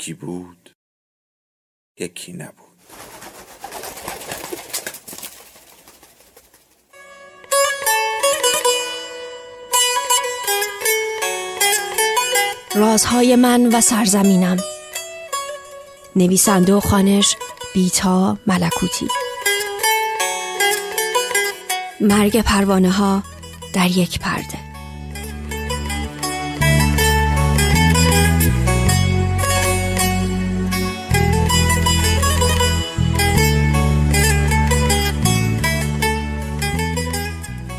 یکی بود یکی نبود. رازهای من و سرزمینم. نویسنده و خانش بیتا ملکوتی. مرگ پروانه ها در یک پرده.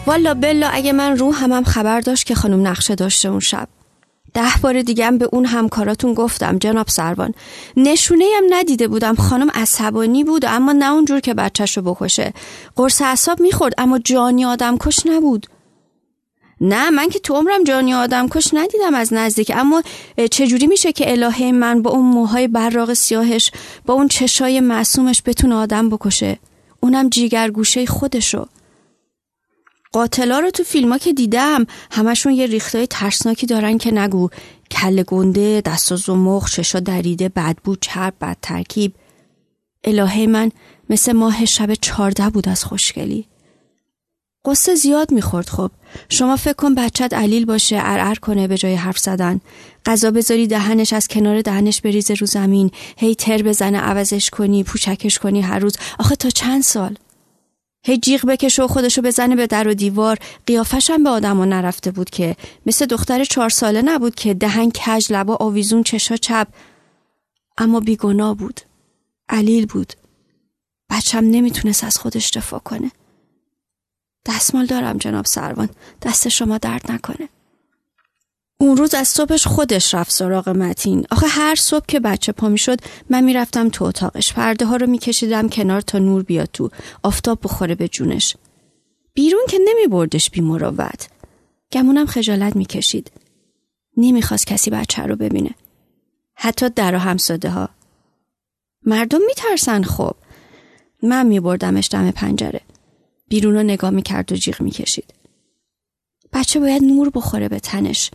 والا بلا اگه من رو همم خبر داشت که خانم نقشه داشته اون شب. ده بار دیگه هم به اون همکاراتون گفتم جناب سروان. نشونه هم ندیده بودم خانم عصبانی بود اما نه اونجور که بچهش رو بکشه. قرص اصاب می‌خورد اما جانی آدم کش نبود. نه من که تو عمرم جانی آدم کش ندیدم از نزدیک اما چجوری میشه که الهه من با اون موهای براق سیاهش با اون چشای معصومش بتونه آدم بکشه؟ اونم جیگر گوشه خودشو. قاتلا رو تو فیلم ها که دیدم همشون یه ریختای ترسناکی دارن که نگو. کل گنده دست و زمخ چشا دریده بدبو چرب بد ترکیب. الهه من مثل ماه شب چارده بود از خوشگلی. قصه زیاد می‌خورد خب. شما فکر کن بچت علیل باشه ارعر کنه به جای حرف زدن. غذا بذاری دهنش از کنار دهنش بریزه رو زمین. هی تر بزنه عوضش کنی پوچکش کنی هر روز. آخه تا چند سال؟ هی جیغ بکشه و خودشو بزنه به در و دیوار. قیافش هم به آدما نرفته بود که مثل دختر چهار ساله نبود که دهن کج لبا آویزون چشا چپ. اما بیگناه بود. علیل بود. بچم نمی‌تونست از خودش دفاع کنه. دستمال دارم جناب سروان. دست شما درد نکنه. اون روز از صبحش خودش رفت سراغ متین. آخه هر صبح که بچه پا شد من می‌رفتم تو اتاقش. پرده ها رو میکشیدم کنار تا نور بیاد تو. آفتاب بخوره به جونش. بیرون که نمی بردش بی مروت گمونم خجالت می‌کشید. نمی‌خواست کسی بچه رو ببینه. حتی در و همساده ها مردم میترسن خب. من میبردمش دم پنجره. بیرون رو نگاه می‌کرد و جیغ می‌کشید. بچه باید نور بخوره به تنش.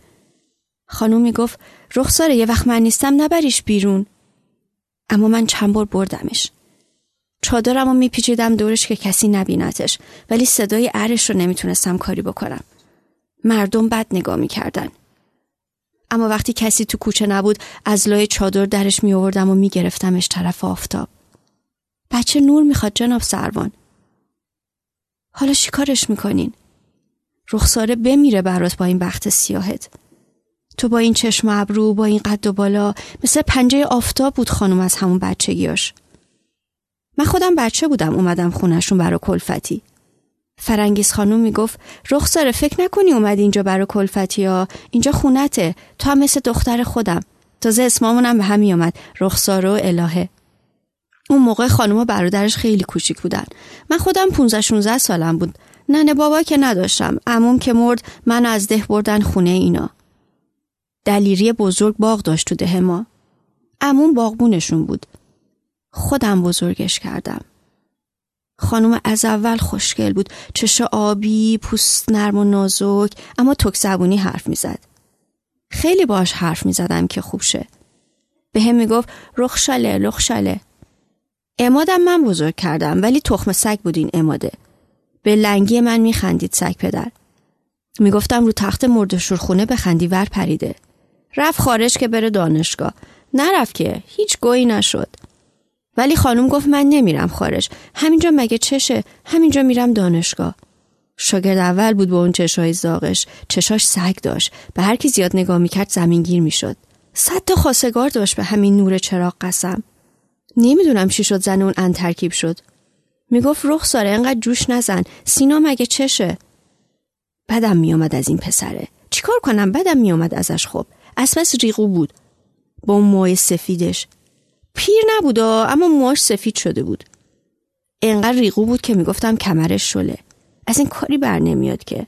خانوم می‌گفت رخساره یه وقت من نیستم نبریش بیرون. اما من چند بار بردمش. چادرم رو میپیچیدم دورش که کسی نبینتش ولی صدای ارش رو نمی‌تونستم کاری بکنم. مردم بد نگاه می‌کردن. اما وقتی کسی تو کوچه نبود از لای چادر درش میآوردم و میگرفتمش طرف آفتاب. بچه نور می‌خواد جناب سروان. حالا شکارش می‌کنین؟ رخساره بمیره برات با این بخت سیاهت. تو با این چشم ابرو با این قد و بالا مثل پنجه آفتاب بود خانم از همون بچگیاش من خودم بچه بودم اومدم خونشون برا کلفتی. فرنگیز خانم می‌گفت رخساره فکر نکنی اومد اینجا برا کلفتی ها؟ اینجا خونته. تو هم مثل دختر خودم. تازه اسمامونم به هم میامد رخسار و الهه. اون موقع خانم و برادرش خیلی کوچیک بودن. من خودم 15 16 سالم بود. ننه بابا که نداشتم. عموم که مرد من از ده بردن خونه اینا. دلیری بزرگ باغ داشت تو ده ما. امون باغبونشون بود. خودم بزرگش کردم. خانم از اول خوشگل بود. چش آبی، پوست نرم و نازک، اما تک زبونی حرف می‌زد. خیلی باش حرف می‌زدم که خوب شه. به هم می‌گفت رخشاله رخشاله. امادم من بزرگ کردم ولی تخم سگ بود این اماده. به لنگی من میخندید سگ پدر. می‌گفتم رو تخت مردشور خونه بخندی ور پریده. رفت خارج که بره دانشگاه. نرفت که هیچ گویی نشد. ولی خانم گفت من نمیرم خارج. همینجا مگه چشه؟ همینجا میرم دانشگاه. شاگرد اول بود با اون چشای زاغش. چشاش سگ داشت. به هر کی زیاد نگاه می‌کرد زمینگیر می‌شد. صد تا خواستگار داشت به همین نور چراغ قسم. نمی‌دونم چی شد زن اون ان ترکیب شد. می‌گفت رخ ساره انقدر جوش نزن. سینا مگه چشه؟ بدم میآمد از این پسره. چیکار کنم؟ بدم میومد ازش خب. اسمس ریقو بود. با موهای سفیدش. پیر نبودا اما موهاش سفید شده بود. انقدر ریقو بود که می‌گفتم کمرش شله. از این کاری بر نمیاد که.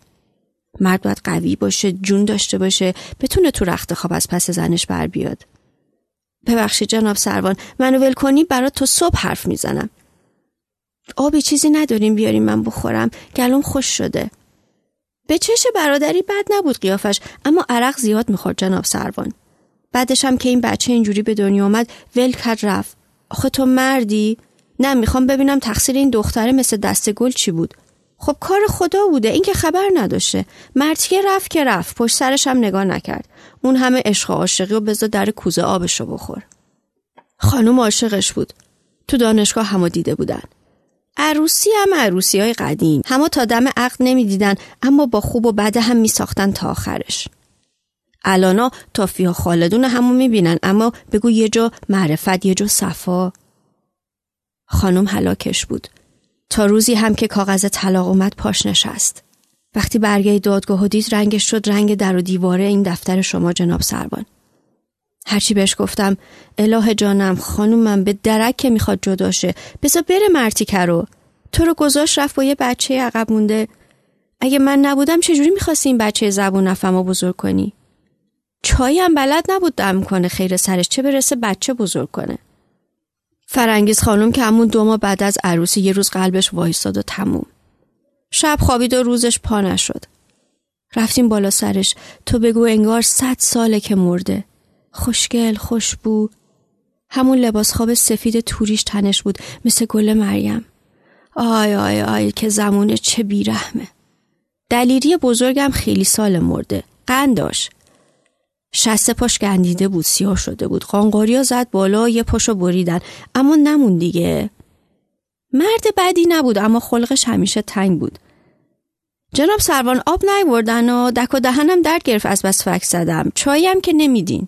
مرد باید قوی باشه جون داشته باشه بتونه تو رخت خواب از پس زنش بر بیاد. ببخشید جناب سروان منو ول کنی برات تو صبح حرف می‌زنم. آبی چیزی نداریم بیاریم من بخورم. گلوم خوش شده. به چش برادری بد نبود قیافش اما عرق زیاد می‌خورد جناب سروان. بعدش هم که این بچه اینجوری به دنیا آمد ول کرد رفت. آخه تو مردی؟ نه می‌خوام ببینم تقصیر این دختره مثل دست گل چی بود. خب کار خدا بوده این که خبر نداشته. مرتیه رفت که رفت پشت سرش هم نگاه نکرد. اون همه عشق و عاشقی و بذار در کوزه آبشو بخور. خانم عاشقش بود. تو دانشگاه همو دیده بودن. عروسی هم عروسی های قدیم. همه تا دم عقد نمی‌دیدن اما با خوب و بده هم میساختن تا آخرش. الانا تافی خالدون همو می‌بینن اما بگو یه جا معرفت یه جا صفا. خانم حلاکش بود. تا روزی هم که کاغذ طلاق اومد پاش نشست. وقتی برگه دادگاه و دید رنگش شد رنگ در و دیواره این دفتر شما جناب سربان هرچی بهش گفتم. اله جانم خانومم به درک می‌خواد جداشه بذار بره مرتیکه رو تو رو گذاشت رفت با یه بچه عقب مونده. اگه من نبودم چجوری می‌خواستی این بچه زبون نفم بزرگ کنی؟ چایی هم بلد نبود دم کنه خیر سرش. چه برسه بچه بزرگ کنه. فرنگیز خانم که همون دو ماه بعد از عروسی یه روز قلبش وایستاد و تموم. شب خوابید و روزش پا نشد. رفتیم بالا سرش. تو بگو انگار صد ساله که مرده. خوشگل خوشبو. همون لباس خواب سفید توریش تنش بود مثل گل مریم. آی آی آی که زمونه چه بیرحمه. دلیری بزرگم خیلی سال مرده. قند داشت. شست پاش گندیده بود سیاه شده بود. قانقاریا زد بالا یه پاشو بریدن. اما نمون دیگه. مرد بدی نبود اما خلقش همیشه تنگ بود. جناب سروان آب نیوردن و دک و دهنم درد گرفت از بس فک زدم. چاییم که نمیدین.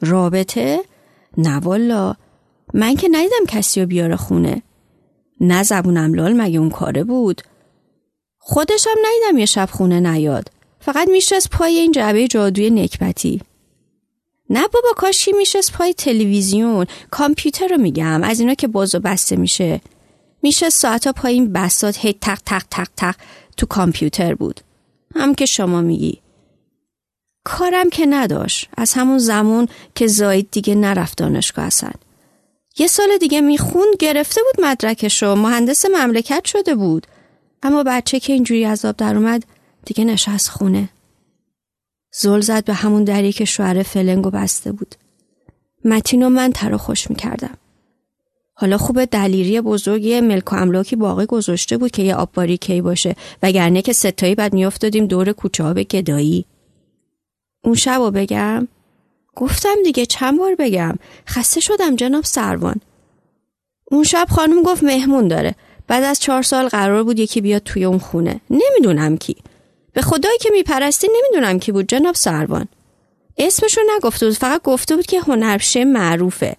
رابطه؟ نه والا. من که ندیدم کسی رو بیاره خونه. نه زبونم لال مگه اون کاره بود. خودشم ندیدم یه شب خونه نیاد. فقط میشست پای این جعبه جادوی نکبتی. نه بابا کاشی میشست پای تلویزیون. کامپیوتر رو میگم. از اینا که باز و بسته میشه. میشه ساعتا پای این بسات هی تق تق تق تق تو کامپیوتر بود. هم که شما میگی. کارم که نداشت. از همون زمان که زاید دیگه نرفت دانشگاه اصلا یه سال دیگه می‌خوند گرفته بود مدرکشو. مهندس مملکت شده بود. اما بچه که اینجوری عذاب در اومد دیگه نشست خونه. زل زد به همون دری که شوهر فلنگو بسته بود. متین و من ترا خوش می‌کردم. حالا خوب دلیری بزرگی ملک و املاکی باقی گذاشته بود که یه آبباری کی باشه وگرنه که ستایی بعد میافتادیم دور کوچه ها به گدایی. اون شب و بگم؟ گفتم دیگه چند بار بگم. خسته شدم جناب سروان. اون شب خانم گفت مهمون داره. بعد از چهار سال قرار بود یکی بیاد توی اون خونه. نمی‌دونم کی. به خدایی که میپرستی نمی‌دونم کی بود جناب سروان. اسمشو نگفته بود فقط گفته بود که هنرشه معروفه.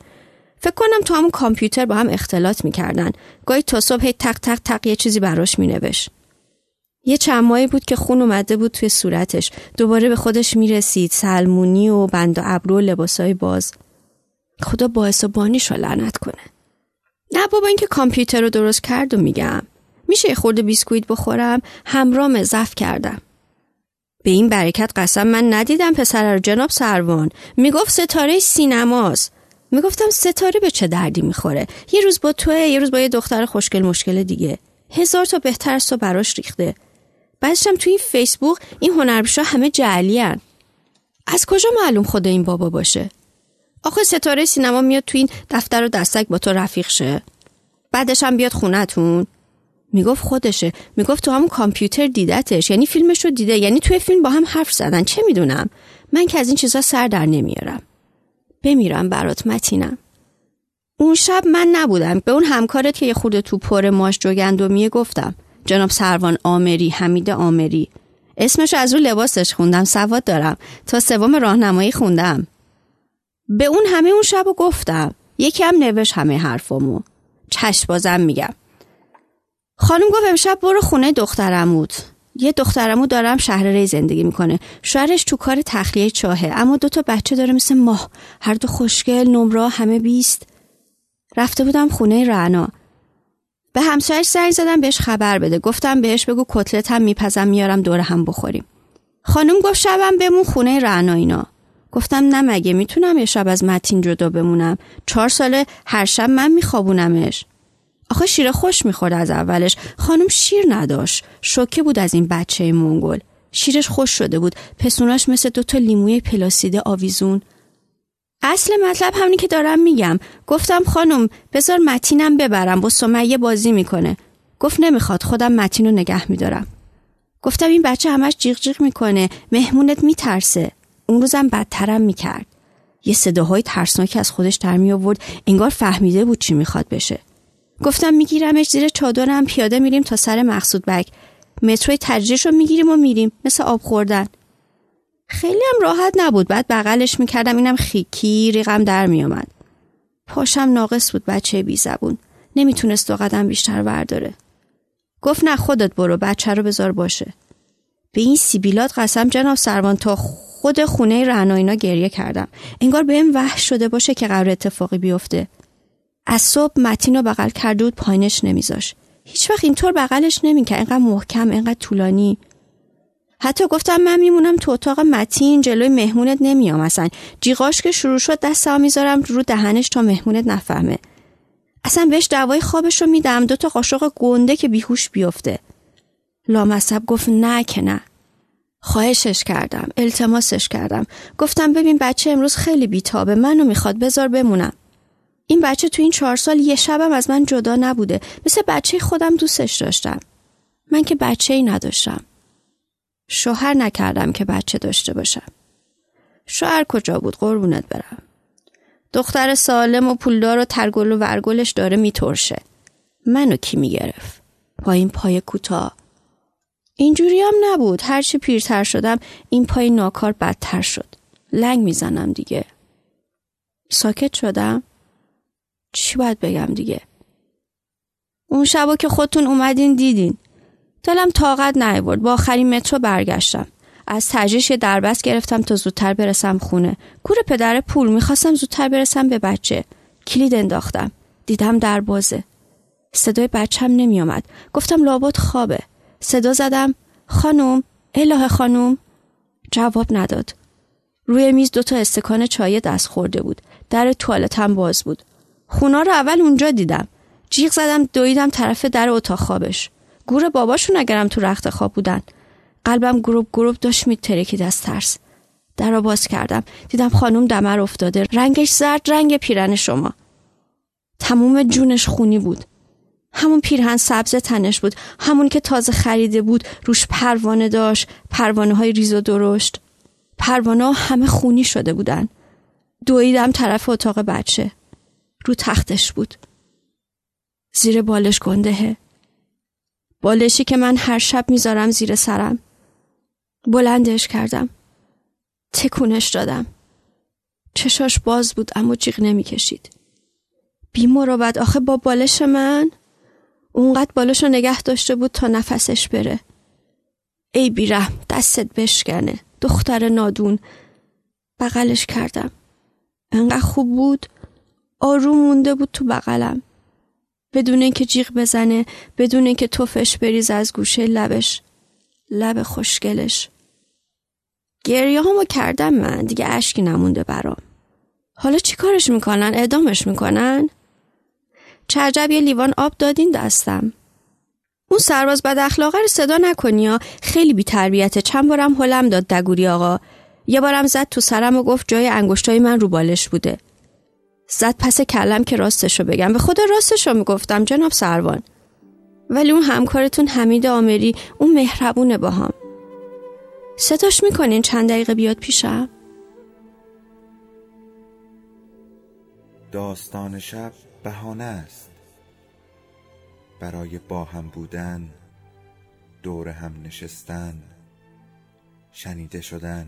فکر کنم تو همون کامپیوتر با هم اختلاط می‌کردن. گاهی تا صبح تق تق تق یه چیزی براش مینوشت. یه چند ماهی بود که خون اومده بود توی صورتش. دوباره به خودش می‌رسید. سلمونی و بند و ابرو و لباسای باز. خدا باعث و بانیش رو لعنت کنه. نه بابا اینکه کامپیوتر رو درست کرد و میگم. میشه یه خورده بیسکویت بخورم؟ همرام زف کردم. به این برکت قسم من ندیدم پسر رو. جناب سروان می‌گفت ستاره سینماست. می‌گفتم ستاره به چه دردی می‌خوره؟ یه روز با توه یه روز با یه دختر خوشگل مشکل دیگه. هزار تا بهتر از تو براش ریخته. بعدشم توی این فیسبوک این هنرپیشا همه جعلی از کجا معلوم خود این بابا باشه؟ آخه ستاره سینما میاد تو این دفتر و دستک با تو رفیق شه. بعدش هم بیاد خونتون می‌گفت خودشه. می‌گفت تو هم کامپیوتر دیدتش. یعنی فیلمش رو دیده. یعنی توی فیلم با هم حرف زدن. چه می‌دونم؟ من که از این چیزا سر در نمیارم. بمیرم برات متینم. اون شب من نبودم. به اون همکارت که یه خورده تو پر ماش جوگندمیه گفتم جناب سروان آمری حمید آمری. اسمش از رو لباسش خوندم سواد دارم. تا سوم راهنمایی خوندم. به اون همه اون شب گفتم. یکی هم نوش همه حرفامو. چشم بازم میگم. خانم گفت امشب برو خونه دخترم بود. یه دخترمو دارم شهر ری زندگی می‌کنه. شوهرش تو کار تخلیه چاهه. اما دو تا بچه داره مثل ماه. هر دو خوشگل نمرا همه بیست. رفته بودم خونه رعنا. به همسایش زنگ زدم بهش خبر بده. گفتم بهش بگو کتلت هم میپزم میارم دور هم بخوریم. خانم گفت شبم بمون خونه رعنا اینا. گفتم نه مگه می‌تونم یه شب از متین جدا بمونم؟ چهار ساله هر شب من میخوابونمش. آخه شیر خوش می‌خورد از اولش. خانم شیر نداشت. شوکه بود از این بچه مونگل شیرش خوش شده بود. پسوناش مثل دوتا لیموی پلاسیده آویزون. اصل مطلب همینی که دارم میگم. گفتم خانم بذار متینم ببرم. با سمیه بازی می‌کنه. گفت نمی‌خواد خودم متین رو نگه میدارم. گفتم این بچه همش جیغ جیغ می‌کنه. مهمونت میترسه. اون روزم بدترم می‌کرد. یه صداهای ترسناکی از خودش در آورد انگار فهمیده بود چی می‌خواد بشه. گفتم میگیرمش زیر چادرم. پیاده میریم تا سر مقصود بگ متروی تجریش رو می‌گیریم و میریم. مثل آب خوردن. خیلی هم راحت نبود. بعد بغلش می‌کردم اینم خیکی ریغم در میامد پاشم ناقص بود بچه بی زبون. نمی‌تونست دو قدم بیشتر ورداره. گفت نه خودت برو بچه رو بذار باشه. به این سیبیلات قسم جناب سروان تا خود خونه رعناینا گریه کردم. انگار بهم وحش شده باشه که قرار اتفاقی بیفته. از صبح متین رو بغل کرده بود پایینش نمیذاش. هیچ وقت اینطور بغلش نمی‌کرد. انقدر محکم انقدر طولانی. حتی گفتم من میمونم تو اتاق متین جلوی مهمونت نمیام اصلا. جیغاش که شروع شد دستم می‌ذارم رو دهنش تا مهمونت نفهمه. اصلا بهش دوای خوابش رو میدم دو تا قاشق گنده که بیهوش بیفته. لامصب گفت نه که نه. خواهشش کردم التماسش کردم. گفتم ببین بچه امروز خیلی بیتابه منو می‌خواد بذار بمونم. این بچه تو این چهار سال یه شبم از من جدا نبوده. مثل بچه خودم دوستش داشتم. من که بچه ای نداشتم. شوهر نکردم که بچه داشته باشم. شوهر کجا بود؟ قربونت برم. دختر سالم و پولدار و ترگل و ورگلش داره میترشه. منو کی می‌گرفت؟ با این پای کوتاه. اینجوری هم نبود. هرچی پیرتر شدم این پای ناکار بدتر شد. لنگ می‌زنم دیگه. ساکت شدم؟ چی باید بگم دیگه؟ اون شبا که خودتون اومدین دیدین. دلم طاقت نیورد با آخرین مترو برگشتم. از تجریش دربست گرفتم تا زودتر برسم خونه. گور پدر پول می‌خواستم زودتر برسم به بچه. کلید انداختم. دیدم در بازه صدای بچم نمیآمد. گفتم لابد خوابه. صدا زدم. خانم اله خانم. جواب نداد. روی میز دوتا استکان چای دست خورده بود. در توالتم باز بود. خونا رو اول اونجا دیدم. جیغ زدم دویدم طرف در اتاق خوابش. گور باباشون اگرم تو رخت خواب بودن. قلبم گروب گروب داشت میترکید از ترس. در را باز کردم. دیدم خانم دمر افتاده. رنگش زرد رنگ پیرن شما. تموم جونش خونی بود. همون پیرهن سبز تنش بود. همون که تازه خریده بود روش پروانه داشت. پروانه های ریز و درشت. پروانه همه خونی شده بودن. دویدم طرف اتاق بچه. رو تختش بود. زیر بالش گندهه. بالشی که من هر شب می‌ذارم زیر سرم. بلندش کردم. تکونش دادم. چشاش باز بود اما جیغ نمی‌کشید. بی مروبت آخه با بالش من؟ اونقدر بالش رو نگه داشته بود تا نفسش بره. ای بیرم دستت بشکنه. دختر نادون. بغلش کردم. انقدر خوب بود. آروم مونده بود تو بغلم. بدون اینکه جیغ بزنه بدون اینکه توفش بریز از گوشه لبش. لب خوشگلش. گریه همو کردم من. دیگه اشکی نمونده برام. حالا چی کارش می‌کنن؟ ادامش می‌کنن؟ چه عجب یه لیوان آب دادین دستم. اون سرباز بد اخلاقه رو صدا نکنی خیلی بی تربیته. چند بارم حلم داد دگوری آقا. یه بارم زد تو سرم و گفت جای انگشتای من رو بالش بوده. زد پس کلم که راستشو بگم. به خدا راستشو می‌گفتم جناب سروان. ولی اون همکارتون حمید آمری اون مهربونه با هم صداش می‌کنین چند دقیقه بیاد پیشم؟ داستان شب بهانه است. برای با هم بودن دور هم نشستن شنیده شدن.